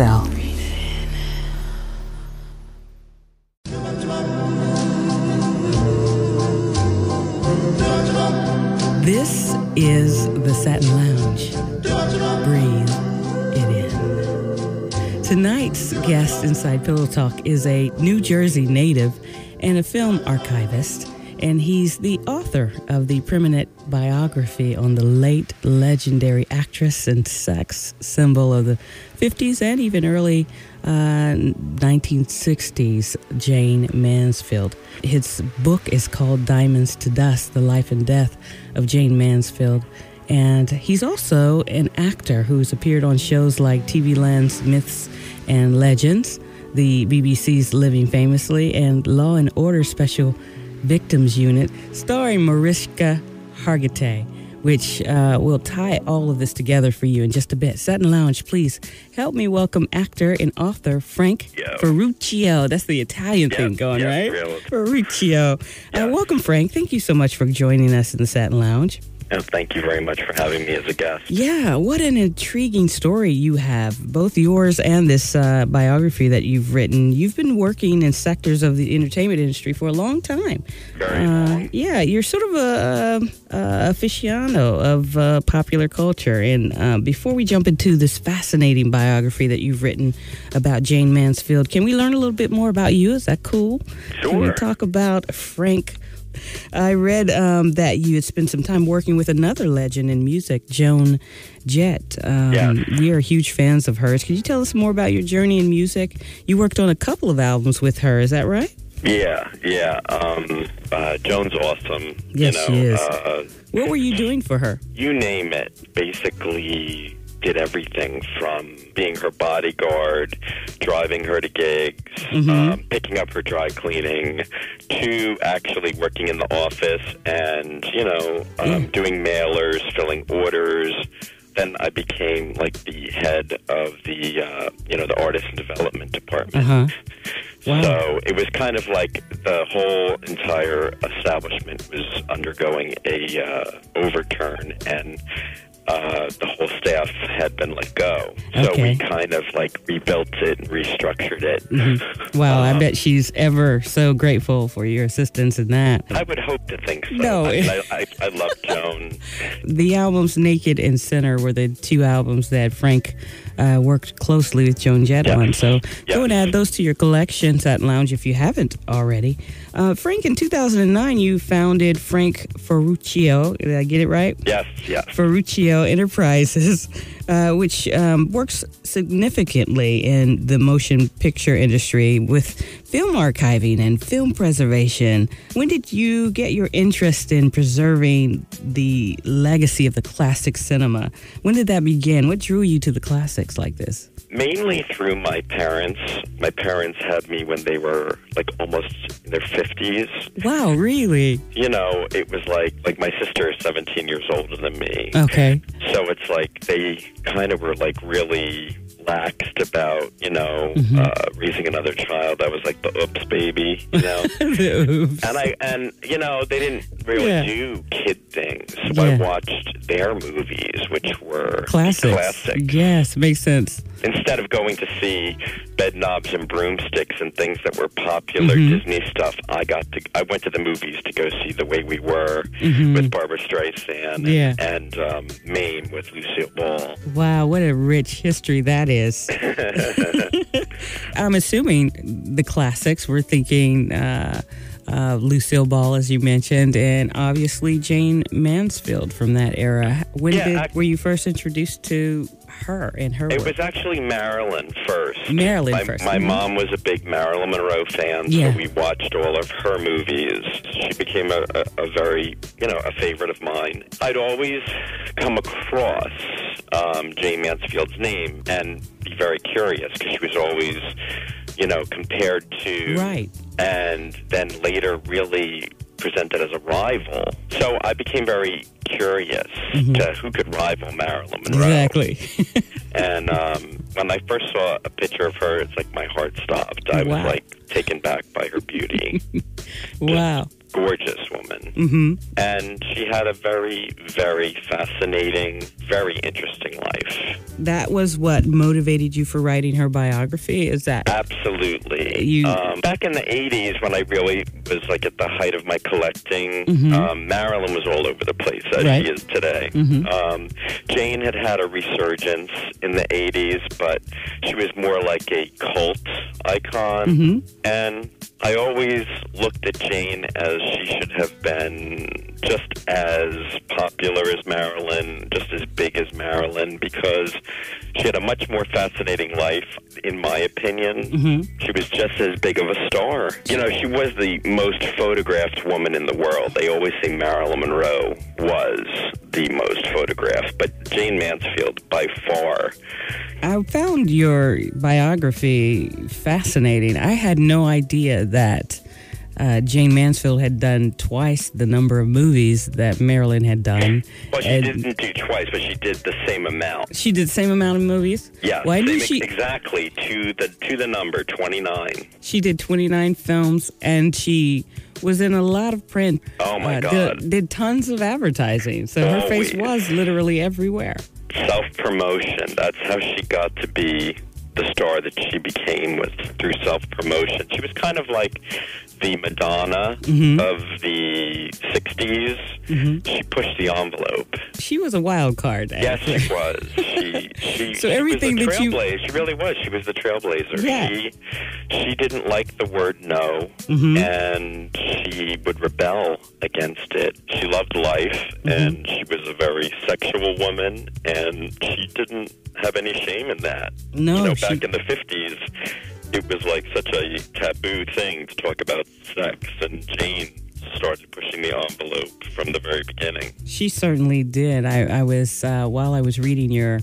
TSL. This is the Satin Lounge. Breathe it in. Tonight's guest inside Pillow Talk is a New Jersey native and a film archivist, and he's the author of the preeminent biography on the late legendary actress and sex symbol of the 50s and even early uh, 1960s, Jayne Mansfield. His book is called Diamonds to Dust The Life and Death of Jayne Mansfield. And he's also an actor who's appeared on shows like TV Land's Myths and Legends, the BBC's Living Famously, and Law and Order Special Victims Unit, starring Mariska Hargitay which uh, will tie all of this together for you in just a bit. Satin Lounge, please help me welcome actor and author Frank Yo. Ferruccio. That's the Italian Yes, thing going, yes, right? real. Ferruccio. Uh, welcome, Frank. Thank you so much for joining us in the Satin Lounge. And thank you very much for having me as a guest. Yeah, what an intriguing story you have, both yours and this uh, biography that you've written. You've been working in sectors of the entertainment industry for a long time. Very Uh, long. yeah, you're sort of a, a aficionado of uh, popular culture. And uh, before we jump into this fascinating biography that you've written about Jayne Mansfield, can we learn a little bit more about you? Is that cool? Sure. Can we talk about Frank? I read um, that you had spent some time working with another legend in music, Joan Jett. Um, Yes. We are huge fans of hers. Could you tell us more about your journey in music? You worked on a couple of albums with her, is that right? Yeah, yeah. Um, uh, Joan's awesome. Yes, you know, she is. Uh, What were you doing for her? you name it. Basically, did everything from being her bodyguard, driving her to gigs, Mm-hmm. um, picking up her dry cleaning, to actually working in the office and you know um, Yeah. doing mailers, filling orders. Then I became like the head of the uh, you know the artist and development department. Uh huh. Wow. So it was kind of like the whole entire establishment was undergoing a uh, overturn, and uh, the whole staff had been let go. So Okay. we kind of like rebuilt it and restructured it. Well, I Uh, bet she's ever so grateful for your assistance in that. I would hope to think so. No. I, I, I, I love Joan. The albums Naked and Sinner were the two albums that Frank uh, worked closely with Joan Jett on. So go and add those to your collections at Lounge, if you haven't already. Uh, Frank, in 2009, you founded Frank Ferruccio. Did I get it right? Yes, yes. Ferruccio Enterprises, uh, which um, works significantly in the motion picture industry with film archiving and film preservation. When did you get your interest in preserving the legacy of the classic cinema? When did that begin? What drew you to the classics like this? Mainly through my parents. My parents had me when they were like almost in their 50s. Wow, really? You know, it was like like my sister is 17 years older than me. Okay. So it's like they kind of were like really laxed about, you know, Mm-hmm. uh, raising another child. I was like the oops baby, you know. Oops. and I and you know, they didn't really Yeah. do kid things. So I watched their movies which were Classics. classics. Yes, makes sense. Instead of going to see Bedknobs and Broomsticks and things that were popular Mm-hmm. Disney stuff, I got to I went to the movies to go see The Way We Were Mm-hmm. with Barbra Streisand Yeah. and um, Mame with Lucille Ball. Wow, what a rich history that is. I'm assuming the classics. We're thinking uh, uh, Lucille Ball, as you mentioned, and obviously Jayne Mansfield from that era. When Yeah, did I- were you first introduced to her and her It work? was actually Marilyn first. Marilyn my, first, My mhm. mom was a big Marilyn Monroe fan, Yeah. so we watched all of her movies. She became a, a, a very, you know, a favorite of mine. I'd always come across um, Jayne Mansfield's name and be very curious because she was always, you know, compared to right. and then later really presented as a rival. So I became very curious to who could rival Marilyn Monroe. Mm-hmm. Exactly. And um, when I first saw a picture of her, it's like my heart stopped. I Wow. was like taken back by her beauty. wow. Gorgeous woman. Mm-hmm. And she had a very, very fascinating, very interesting life. That was what motivated you for writing her biography? Is that? Absolutely. You- Um, back in the 80s, when I really was like at the height of my collecting, Mhm. um, Marilyn was all over the place as Right. she is today. Mhm. Um, Jane had had a resurgence in the 80s, but she was more like a cult icon. hmm And I always looked at Jane as she should have been just as popular as Marilyn, just as big as Marilyn, because she had a much more fascinating life, in my opinion. hmm She was just as big of a star. You know, she was the most photographed woman in the world. They always say Marilyn Monroe was the most photographed, but Jayne Mansfield, by far, I found your biography fascinating. I had no idea that uh, Jayne Mansfield had done twice the number of movies that Marilyn had done. well, she And didn't do twice, but she did the same amount. She did the same amount of movies. Yeah, Why did she? exactly to the to the number twenty nine. She did 29 films, and she was in a lot of print. Oh, my uh, God. Did, did tons of advertising, so her face Always. was literally everywhere. Self promotion. That's how she got to be the star that she became was through self promotion. She was kind of like the Madonna Mhm. of the '60s. Mhm. She pushed the envelope. She was a wild card. Yes, she was. She, she, So she everything was that you- trailblazer. She really was. She was the trailblazer. Yeah. She, she didn't like the word no, Mhm. and she would rebel against it. She loved life, Mm-hmm. and she was a very sexual woman, and she didn't have any shame in that. No, you know, she- back in the fifties, it was like such a taboo thing to talk about sex, and Jane started pushing the envelope from the very beginning. She certainly did. I, I was uh, while I was reading your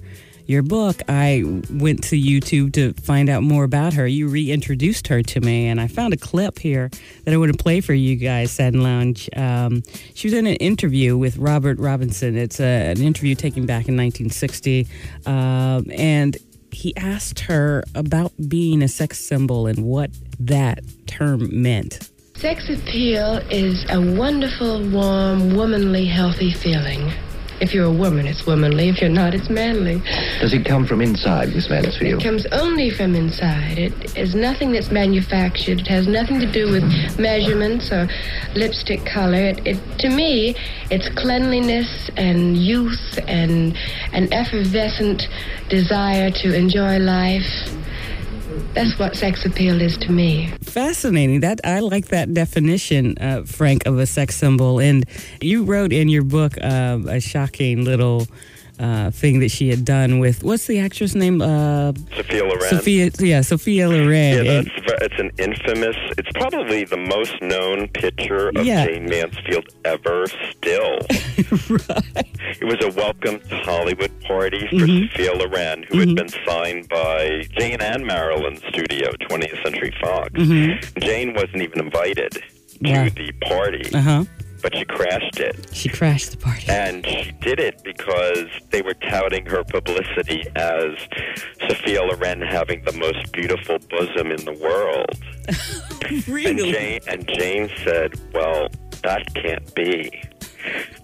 your book, I went to YouTube to find out more about her. You reintroduced her to me, and I found a clip here that I want to play for you guys, Satin Lounge. Um, she was in an interview with Robert Robinson. It's a, an interview taken back in 1960, um, and he asked her about being a sex symbol and what that term meant. Sex appeal is a wonderful, warm, womanly, healthy feeling. If you're a woman, it's womanly. If you're not, it's manly. Does it come from inside, Miss It Mansfield? comes only from inside. It is nothing that's manufactured. It has nothing to do with measurements or lipstick color. It, it, to me, it's cleanliness and youth and an effervescent desire to enjoy life. That's what sex appeal is to me. Fascinating. That I like that definition, uh, Frank, of a sex symbol. And you wrote in your book uh, a shocking little uh, thing that she had done with what's the actress name? Uh, Sophia Loren. Sophia. Yeah, Sophia Loren. Yeah, that's ve- it's an infamous. It's probably the most known picture of Yeah. Jayne Mansfield ever. Still, it was a welcome to Hollywood party for Mhm. Sophia Loren, who had been signed by Jane and Marilyn studio, 20th Century Fox. Mhm. Jane wasn't even invited to the party, Uh huh. but she crashed it. She crashed the party. And she did it because they were touting her publicity as Sophia Loren having the most beautiful bosom in the world. And really? Jane, and Jane said, Well, that can't be.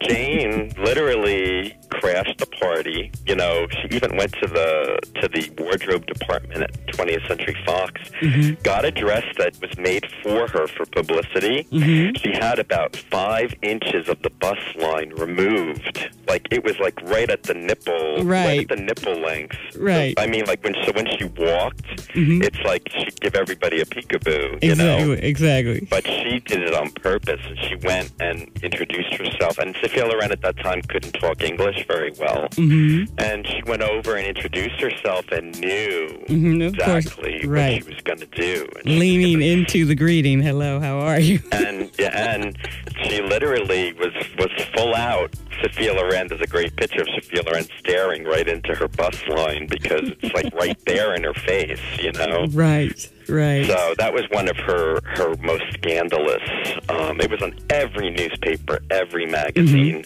Jane literally crashed the party. You know, she even went to the to the wardrobe department at 20th Century Fox, Mm-hmm. got a dress that was made for her for publicity. Mhm. She had about five inches of the bust line removed, like it was like right at the nipple, Right. at the nipple length. Right. I mean, like when so when she walked, Mhm. it's like she'd give everybody a peekaboo. You Exactly. know. Exactly. But she did it on purpose, and she went and introduced herself. And Sophia Loren at that time couldn't talk English very well, hmm and she went over and introduced herself and knew Mhm, course. exactly Right. what she was going to do. Leaning gonna- into the greeting. Hello, how are you? and yeah, and she literally was was full out. Sophia Loren does a great picture of Sophia Loren staring right into her bus line because it's like right there in her face, you know. Right. Right. So that was one of her her most scandalous. Um, it was on every newspaper, every magazine.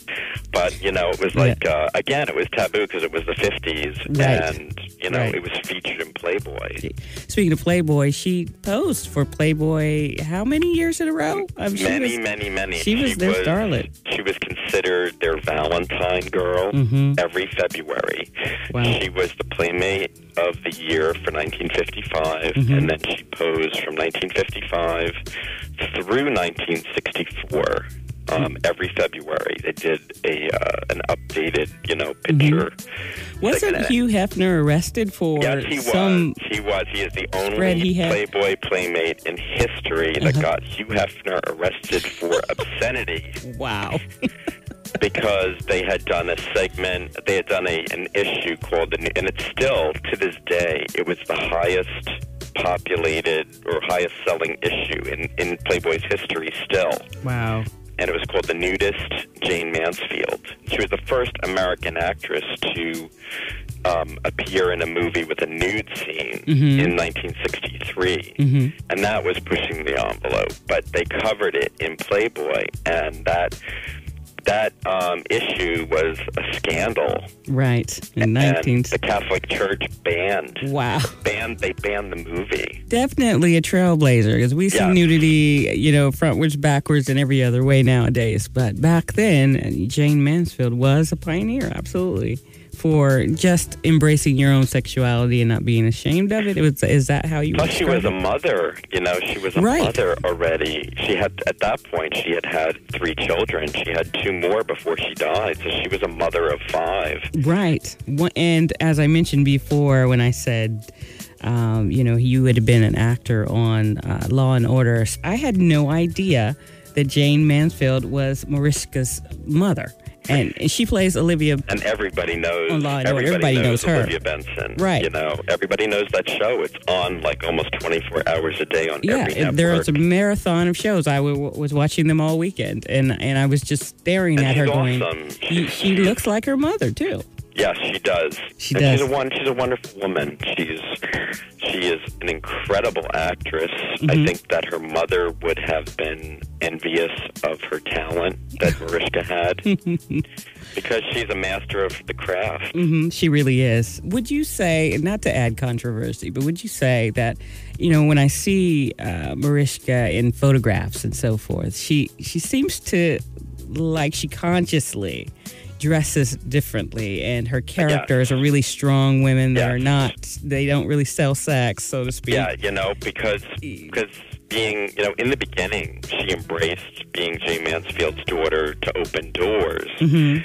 But you know, it was like uh, again, it was taboo because it was the fifties, Right. and You know, Right. it was featured in Playboy. Speaking of Playboy, she posed for Playboy how many years in a row? I mean, she many, was- many, many. she was their starlet. She was considered their Valentine girl Mhm. every February. Wow. She was the Playmate of the Year for 1955, Mm-hmm. and then she posed from 1955 through 1964. Um, every February, they did a uh, an updated, you know, picture. Mm-hmm. Wasn't Like, Hugh Hefner arrested for Yes, he some? was. He was. He is the only? Playboy playmate in history that Uh-huh. got Hugh Hefner arrested for obscenity Wow. because they had done a segment, they had done a, an issue called, the, and it's still to this day, it was the highest populated or highest selling issue in, in Playboy's history still. Wow. And it was called The Nudest Jayne Mansfield. She was the first American actress to um, appear in a movie with a nude scene in 1963. And that was pushing the envelope. But they covered it in Playboy, and that that um, issue was a scandal. Right. In And 19. the Catholic Church banned Wow. banned they banned the movie. Definitely a trailblazer because we see Yeah. nudity, you know, frontwards, backwards, and every other way nowadays. But back then, Jayne Mansfield was a pioneer, absolutely, for just embracing your own sexuality and not being ashamed of it. it was, is that how you? Plus, she was a mother. You know, she was a Right. mother already. She had at that point she had had three children. She had two more before she died, so she was a mother of five. Right. And as I mentioned before, when I said, um, you know, you would have been an actor on uh, Law and Order, I had no idea that Jayne Mansfield was Mariska's mother. And she plays Olivia. And everybody knows. On Law and everybody, everybody knows her. Olivia Benson. Right. You know, everybody knows that show. It's on like almost twenty four hours a day on Yeah, every it- there was a marathon of shows. I w- was watching them all weekend, and and I was just staring And at her, she's going, "She- "She looks like her mother too." Yes, she does. She and does. She's a one. She's a wonderful woman. She's she is an incredible actress. Mm-hmm. I think that her mother would have been envious of her talent that Mariska had because she's a master of the craft. hmm she really is. Would you say, not to add controversy, but would you say that, you know, when I see uh, Mariska in photographs and so forth, she she seems to like she consciously dresses differently, and her characters are really strong women. They're not. They don't really sell sex, so to speak. Yeah, you know, because because being you know in the beginning she embraced being Jay Mansfield's daughter to open doors. hmm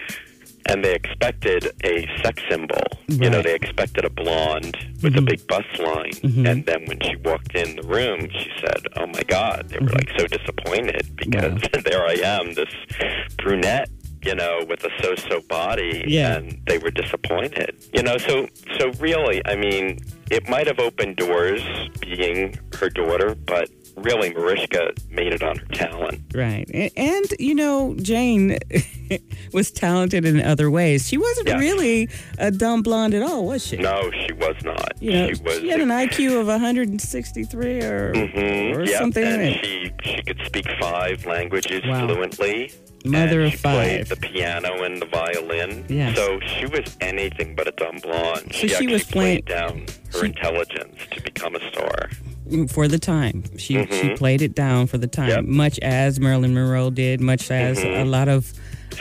and they expected a sex symbol. You know, they expected a blonde with a mm-hmm. big bust line. Mm-hmm. And then when she walked in the room, she said, "Oh my God!" They were mm-hmm. like so disappointed because there I am, this brunette. You know, with a so-so body, Yeah. and they were disappointed. You know, so so really, I mean, it might have opened doors being her daughter, but really, Mariska made it on her talent. Right. And, you know, Jane was talented in other ways. She wasn't Yeah. really a dumb blonde at all, was she? No, she was not. You know, she was she had an IQ of 163 or, Mhm, or yep, something. And and she she could speak five languages Wow. fluently. Mother and of she played five. the piano and the violin. Yes. So she was anything but a dumb blonde. So she actually was playing- played down her she- intelligence to become a star. for the time. She she Mhm. played it down for the time, Yep. much as Marilyn Monroe did, much as Mhm. a lot of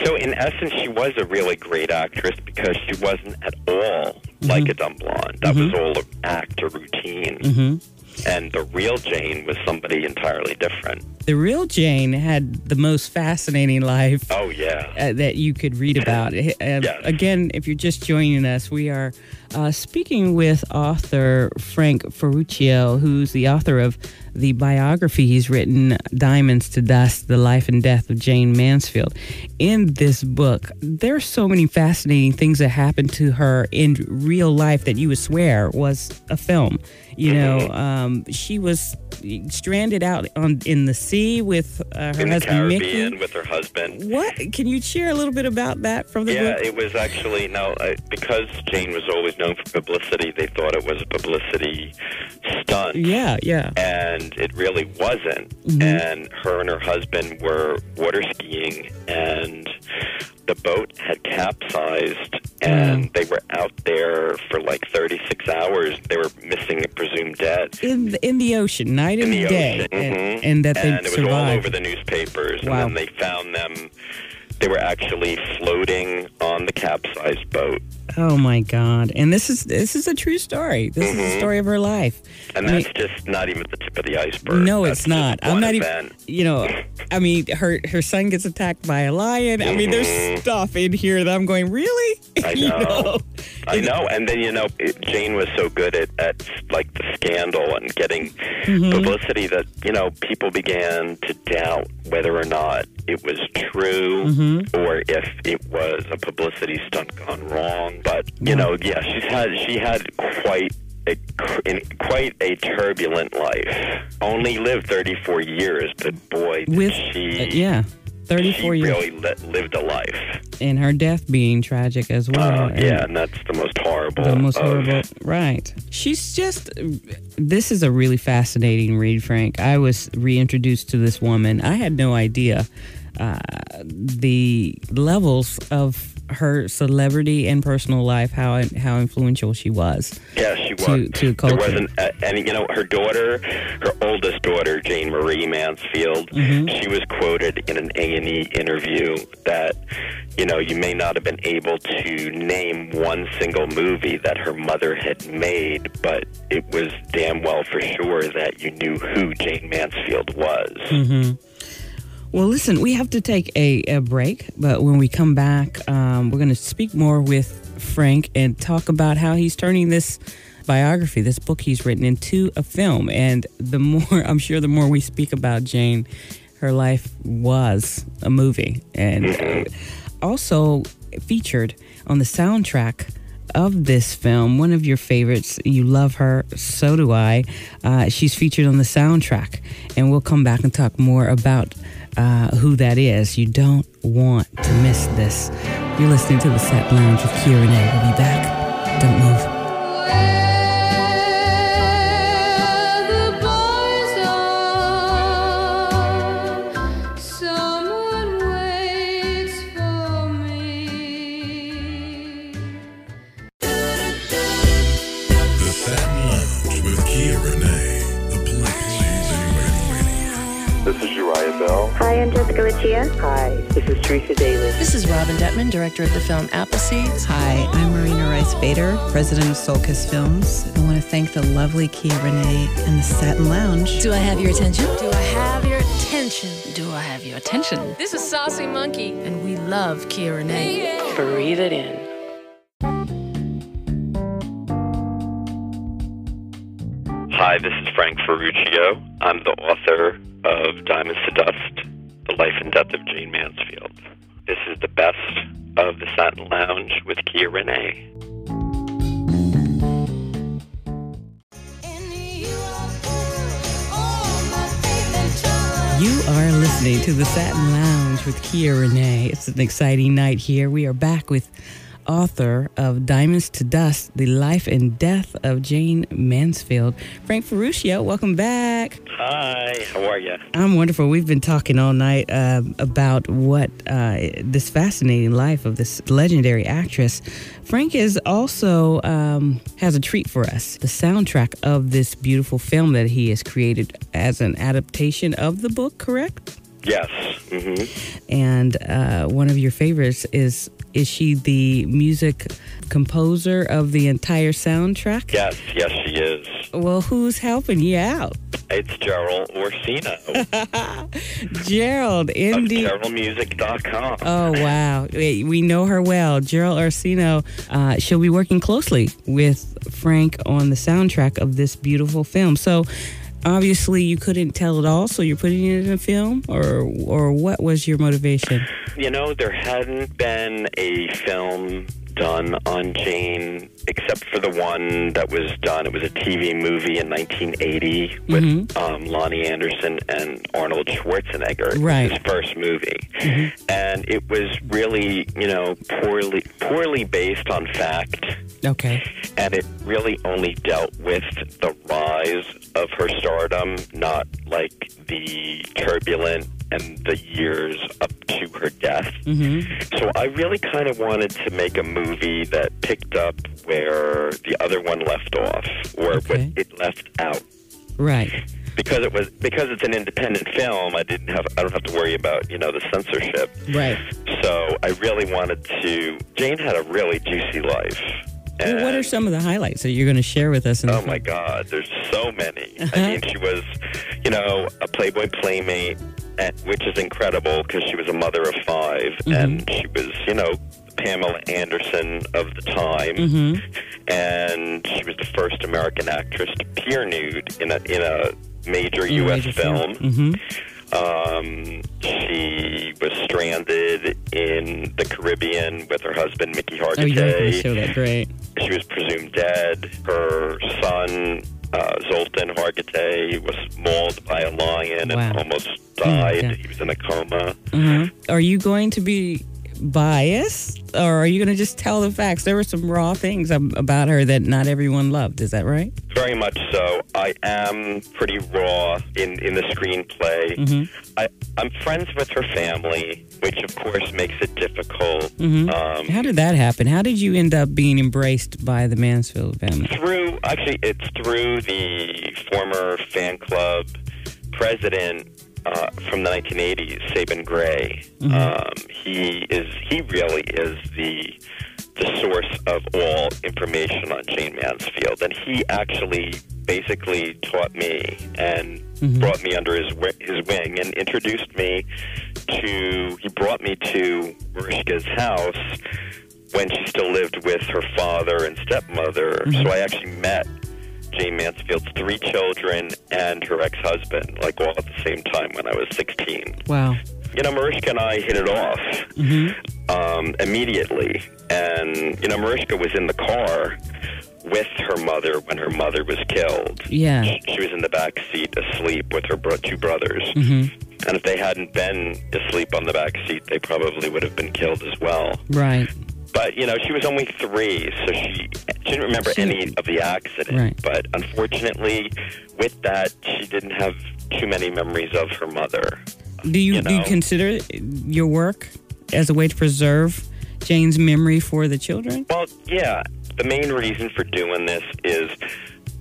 So in essence, she was a really great actress because she wasn't at all like a dumb blonde. That was all an act or routine. And the real Jane was somebody entirely different. the real Jane had the most fascinating life. Oh yeah. uh, that you could read about. Uh, Yes. Again, if you're just joining us, we are uh, speaking with author Frank Ferruccio, who's the author of the biography he's written, Diamonds to Dust The Life and Death of Jayne Mansfield. In this book, there are so many fascinating things that happened to her in real life that you would swear was a film. You know, um, she was stranded out on in the sea with uh, her In husband Mickey. Caribbean with her husband. What can you share a little bit about that from the Yeah, book? Yeah, it was actually now uh, because Jane was always known for publicity. They thought it was a publicity stunt, yeah, yeah. and it really wasn't. Mm-hmm. And her and her husband were water skiing, and the boat had capsized, and they were out there for like 36 hours. They were missing and presumed dead. in the, in the ocean, night In and the day, ocean, and, mhm. and that they and it was all over the newspapers. Wow. And then they found them. They were actually floating on the capsized boat, Oh my God! And this is this is a true story. This is the story of her life. and I mean, that's just not even the tip of the iceberg. No, That's it's not. I'm not event. even. You know, I mean, her her son gets attacked by a lion. I mean, there's Mhm. stuff in here that I'm going, really? I You know. I know, and then you know, it, Jane was so good at, at like the scandal and getting Mm-hmm. publicity that you know people began to doubt whether or not it was true Mm-hmm. or if it was a publicity stunt gone wrong. But you know, yeah, she's had she had quite. A, in quite a turbulent life. Only lived 34 years, but boy, did With she uh, yeah, 34 years, really lived a life. and her death being tragic as well. Uh, yeah, and that's the most horrible. the most of- horrible. Right. She's just. This is a really fascinating read, Frank. I was reintroduced to this woman. I had no idea uh, the levels of her celebrity and personal life, how how influential she was. Yeah, she was. to- to there wasn't uh, any. You know, her daughter, her oldest daughter, Jayne Marie Mansfield. Mm-hmm. She was quoted in an A and E interview that, you know, you may not have been able to name one single movie that her mother had made, but it was damn well for sure that you knew who Jayne Mansfield was. Mm-hmm. Well, listen, we have to take a, a break, but when we come back, um, we're going to speak more with Frank and talk about how he's turning this biography, this book he's written, into a film. And the more, I'm sure, the more we speak about Jane, her life was a movie. And uh, also featured on the soundtrack of this film, one of your favorites. You love her, so do I. Uh, she's featured on the soundtrack, and we'll come back and talk more about uh, who that is. You don't want to miss this. You're listening to the Satin Lounge with Kia Renee. We'll be back. Don't move. Is director of the film Appleseeds. Hi, I'm Marina Rice Bader, president of Soul Kiss Films. I want to thank the lovely Kia Renee and the Satin Lounge. Do I have your attention? Do I have your attention? Do I have your attention? This is Saucy Monkey. And we love Kia Renee. Breathe it in. Hi, this is Frank Ferruccio. I'm the author of Diamonds to Dust, The Life and Death of Jayne Mansfield. This is the best of the Satin Lounge with Kia Renee. You are listening to the Satin Lounge with Kia Renee. It's an exciting night here. We are back with author of Diamonds to Dust, The Life and Death of Jayne Mansfield. Frank Ferruccio, welcome back. Hi, how are you? I'm wonderful. We've been talking all night uh, about what uh, this fascinating life of this legendary actress. Frank is also um, has a treat for us: the soundtrack of this beautiful film that he has created as an adaptation of the book. Correct? Yes. hmm And uh, one of your favorites is is she the music composer of the entire soundtrack? Yes, yes, she is. Well, who's helping you out? It's Jeryl Orsino Jeryl, of Indy. JerylMusic.com. Oh wow, we we know her well, Jeryl Orsino. Uh, she'll be working closely with Frank on the soundtrack of this beautiful film. So, obviously, you couldn't tell it all, so you're putting it in a film, or or what was your motivation? You know, there hadn't been a film done on Jane except for the one that was done. It was a TV movie in 1980 with Mm-hmm. um, Loni Anderson and Arnold Schwarzenegger. Right. His first movie. And it was really, you know, poorly poorly based on fact. Okay. and it really only dealt with the rise of her stardom, not like the turbulent and the years up to her death. Mm-hmm. So I really kind of wanted to make a movie that picked up where the other one left off, or Okay. what it left out. Right. Because it was because it's an independent film, I didn't have I don't have to worry about you know the censorship. Right. So I really wanted to. Jane had a really juicy life. Well, what are some of the highlights that you're going to share with us? In Oh my God, there's so many. Uh-huh. I mean, she was, you know, a Playboy playmate, and, which is incredible because she was a mother of 5 Mm-hmm. and she was, you know, Pamela Anderson of the time, Mm-hmm. and she was the first American actress to appear nude in a in a major U.S. film. Mm-hmm. Um, she was stranded in the Caribbean with her husband Mickey Oh, you're going to show that. Great. She was presumed dead. Her son, uh, Zoltan Hargitay, was mauled by a lion Wow. and almost died. Okay. He was in a coma. Uh-huh. Are you going to be biased or are you going to just tell the facts? There were some raw things about her that not everyone loved. Is that right? Very much so. I am pretty raw in, in the screenplay. Mm-hmm. I, I'm friends with her family, which of course makes it difficult. Mhm. Um, How did that happen? How did you end up being embraced by the Mansfield family? through actually it's through the former fan club president uh, from the 1980s, Sabin Gray. Um, he is he really is the the source of all information on Jayne Mansfield, and he actually basically taught me and brought me under his his wing and introduced me to. He brought me to Mariska's house when she still lived with her father and stepmother. So I actually met Jayne Mansfield's three children and her ex-husband, like all at the same time when I was 16. Wow. You know, Mariska and I hit it off Mm-hmm. Um, immediately. And, you know, Mariska was in the car with her mother when her mother was killed. Yeah. She was in the back seat asleep with her bro- two brothers. Mm-hmm. And if they hadn't been asleep on the back seat, they probably would have been killed as well. Right. But you know, she was only three, so she, she didn't remember She- any of the accident. Right. But unfortunately, with that, she didn't have too many memories of her mother. Do you, You do you consider your work as a way to preserve Jane's memory for the children? Well, yeah. The main reason for doing this is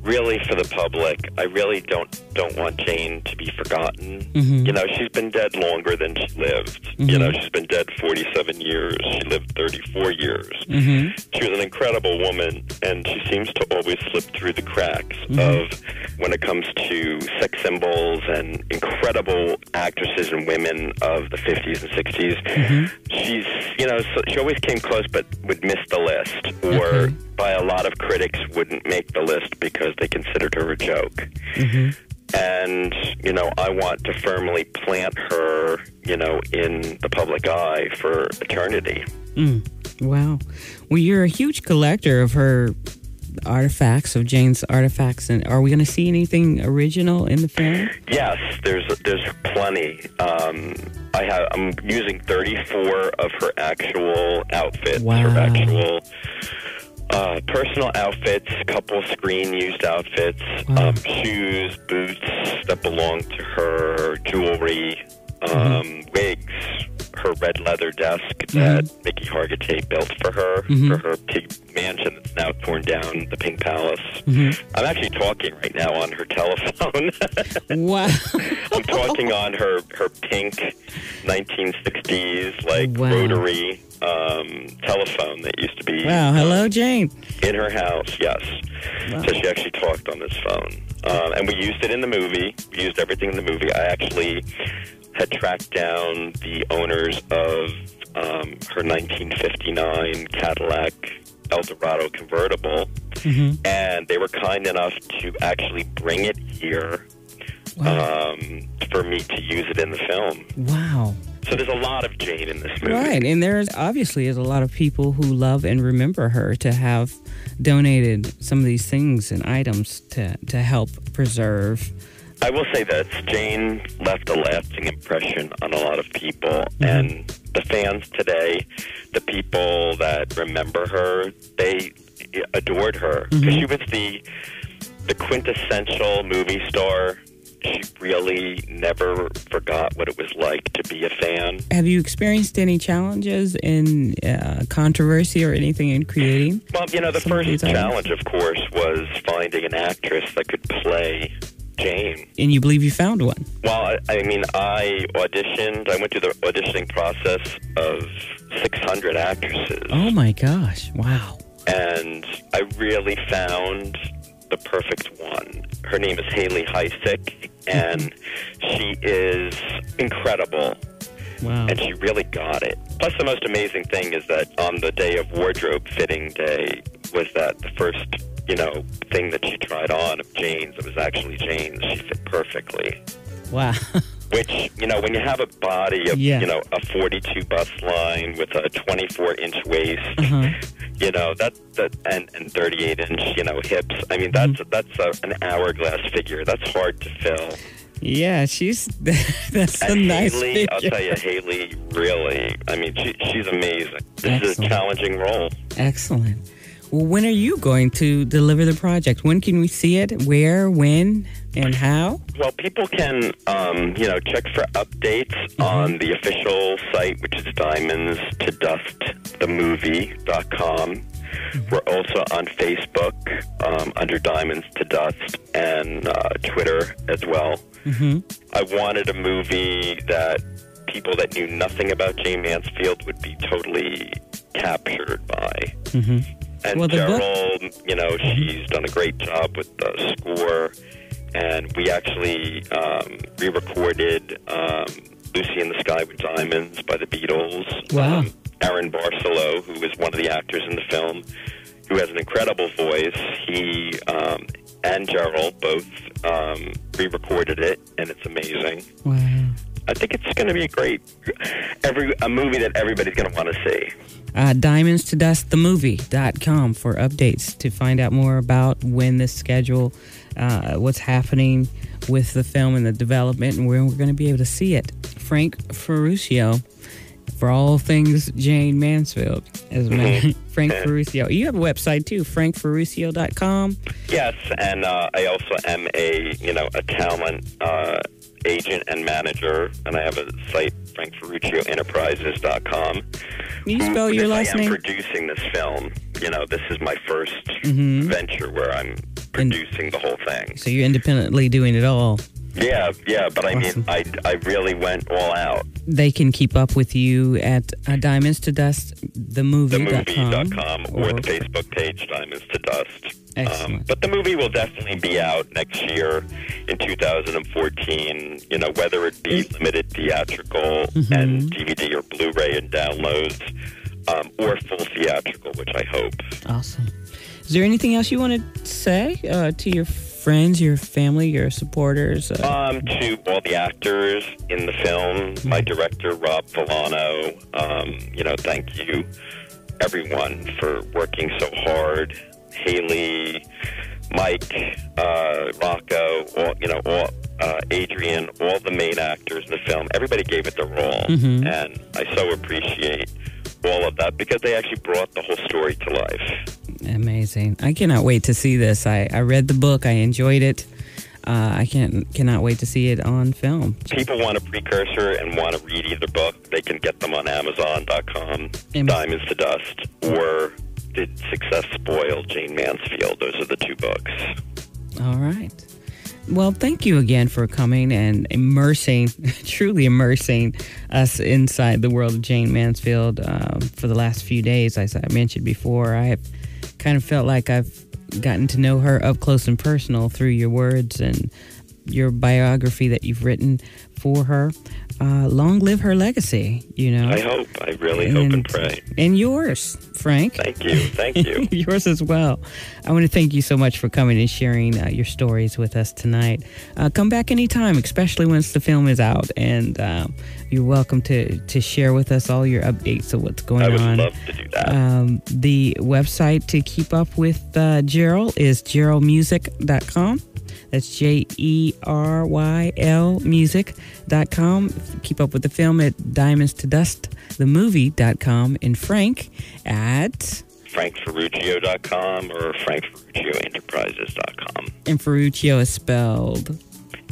really for the public. I really don't don't want Jane to be forgotten. Mhm. You know, she's been dead longer than she lived. You know, she's been dead 47 years. She lived 34 years. Mm-hmm. She was an incredible woman, and she seems to always slip through the cracks of when it comes to sex symbols and incredible actresses and women of the 50s and 60s. She's, you know, so she always came close, but would miss the list, or Okay. by a lot of critics wouldn't make the list because they considered her a joke. And, you know, I want to firmly plant her, you know, in the public eye for eternity. Mm. Wow. Well, you're a huge collector of her artifacts, of Jane's artifacts. And are we going to see anything original in the film? Yes, there's there's plenty. Um, I have I'm using 34 of her actual outfits, Wow. her actual uh, personal outfits, couple screen used outfits, Wow. um, shoes, boots that belong to her, jewelry, um, Mm-hmm. wigs, her red leather desk that Mickey Hargitay built for her, Mm-hmm. for her pink mansion that's now torn down, the Pink Palace. Mm-hmm. I'm actually talking right now on her telephone. Wow. I'm talking on her her pink 1960s like Wow. rotary um, telephone that used to be wow. Hello, Jane. in her house. Yes, Wow. so she actually talked on this phone, um, and we used it in the movie. We used everything in the movie. I actually had tracked down the owners of um, her 1959 Cadillac Eldorado convertible, Mm-hmm. and they were kind enough to actually bring it here um, for me to use it in the film. Wow. So there's a lot of Jane in this movie. Right. And there's obviously is a lot of people who love and remember her to have donated some of these things and items to, to help preserve. I will say this: Jane left a lasting impression on a lot of people, and the fans today, the people that remember her, they adored her because she was the the quintessential movie star. She really never forgot what it was like to be a fan. Have you experienced any challenges in uh, controversy or anything in creating? Well, you know, the first challenge, of course, was finding an actress that could play Jane. And you believe you found one? Well, I, I mean, I auditioned. I went through the auditioning process of 600 actresses, Oh my gosh! Wow. and I really found the perfect one. Her name is Haley Heisick, and she is incredible. Wow. and she really got it. Plus, the most amazing thing is that on the day of wardrobe fitting day was that the first, you know, thing that she tried on of Jane's. It was actually Jane's. She fit perfectly. Wow. Which, you know, when you have a body of, Yeah. you know, a 42 bust line with a 24 inch waist, Uh-huh. you know, that, that, and, and 38 inch, you know, hips. I mean, that's, Mm-hmm. that's a, an hourglass figure. That's hard to fill. Yeah, she's that's a And nice Haley, I'll tell you, Haley really, I mean, she, she's amazing. This is a challenging role. Excellent. Well, when are you going to deliver the project? When can we see it? Where? When? And how? Well, people can, um, you know, check for updates on the official site, which is diamonds to dust themovie.com. We're also on Facebook um, under Diamonds to Dust and uh, Twitter as well. Mm-hmm. I wanted a movie that people that knew nothing about Jayne Mansfield would be totally captured by. Mm-hmm. And Well, the book- you know, she's done a great job with the score. And we actually um, re recorded um, Lucy in the Sky with Diamonds by the Beatles. Wow. Um, Aaron Barcelo, who is one of the actors in the film, who has an incredible voice, he um, and Jeryl both um, re recorded it, and it's amazing. Wow. I think it's going to be a great, every a movie that everybody's going to want to see. Uh, diamonds to dust themovie.com for updates to find out more about when the schedule, uh, what's happening with the film and the development, and where we're going to be able to see it. Frank Ferruccio for all things Jayne Mansfield as my Frank Ferruccio. You have a website too, frankferruccio.com. Yes, and uh, I also am a you know a talent uh, agent and manager, and I have a site frankferruccioenterprises.com. Can you spell your last I am name? producing this film. You know, this is my 1st Mhm. venture where I'm producing the whole thing. So you're independently doing it all. Yeah, yeah, but I mean, I I really went all out. They can keep up with you at uh, diamonds to dust themovie.com themovie.com or, the Facebook page Diamonds to Dust. Um, but the movie will definitely be out next year in 2014. You know, whether it be limited theatrical Mm-hmm. and DVD or Blu-ray and downloads, um, or full theatrical, which I hope. Awesome. Is there anything else you want to say uh, to your friends, your family, your supporters? Uh, Um, to all the actors in the film, my director Rob Villano, um, you know, thank you everyone for working so hard. Haley, Mike, uh, Rocco, all, you know, all, uh, Adrian, all the main actors in the film. Everybody gave it their all, Mhm. and I so appreciate all of that because they actually brought the whole story to life. amazing. I cannot wait to see this. I, I read the book. I enjoyed it. Uh, I can't cannot wait to see it on film. people want a precursor and want to read either book, they can get them on Amazon.com, Am- Diamonds to Dust, or Did Success Spoil Jayne Mansfield? Those are the two books. All right. Well, thank you again for coming and immersing, truly immersing us inside the world of Jayne Mansfield um, for the last few days. As I mentioned before, I have kind of felt like I've gotten to know her up close and personal through your words and your biography that you've written for her. Uh, long live her legacy, you know. I hope. I really hope and pray. And yours, Frank. Thank you. Thank you. Yours as well. I want to thank you so much for coming and sharing uh, your stories with us tonight. Uh, come back anytime, especially once the film is out, and um, you're welcome to to share with us all your updates of what's going on. I would on. love to do that. Um, the website to keep up with uh, Gerald is jerylmusic.com. That's J E R Y L music.com. Keep up with the film at diamonds to dust, the movie.com. And Frank at frankferruccio.com or frankferruccioenterprises.com. And Ferruccio is spelled.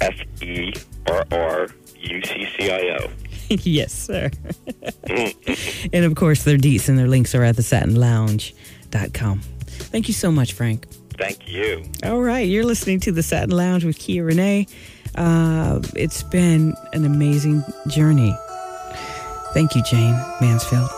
F E R R U C C I O. yes, sir. and of course, their deets and their links are at thesatinlounge.com. Thank you so much, Frank. Thank you. All right, you're listening to the Satin Lounge with Kia Renee. Uh, it's been an amazing journey. Thank you, Jayne Mansfield.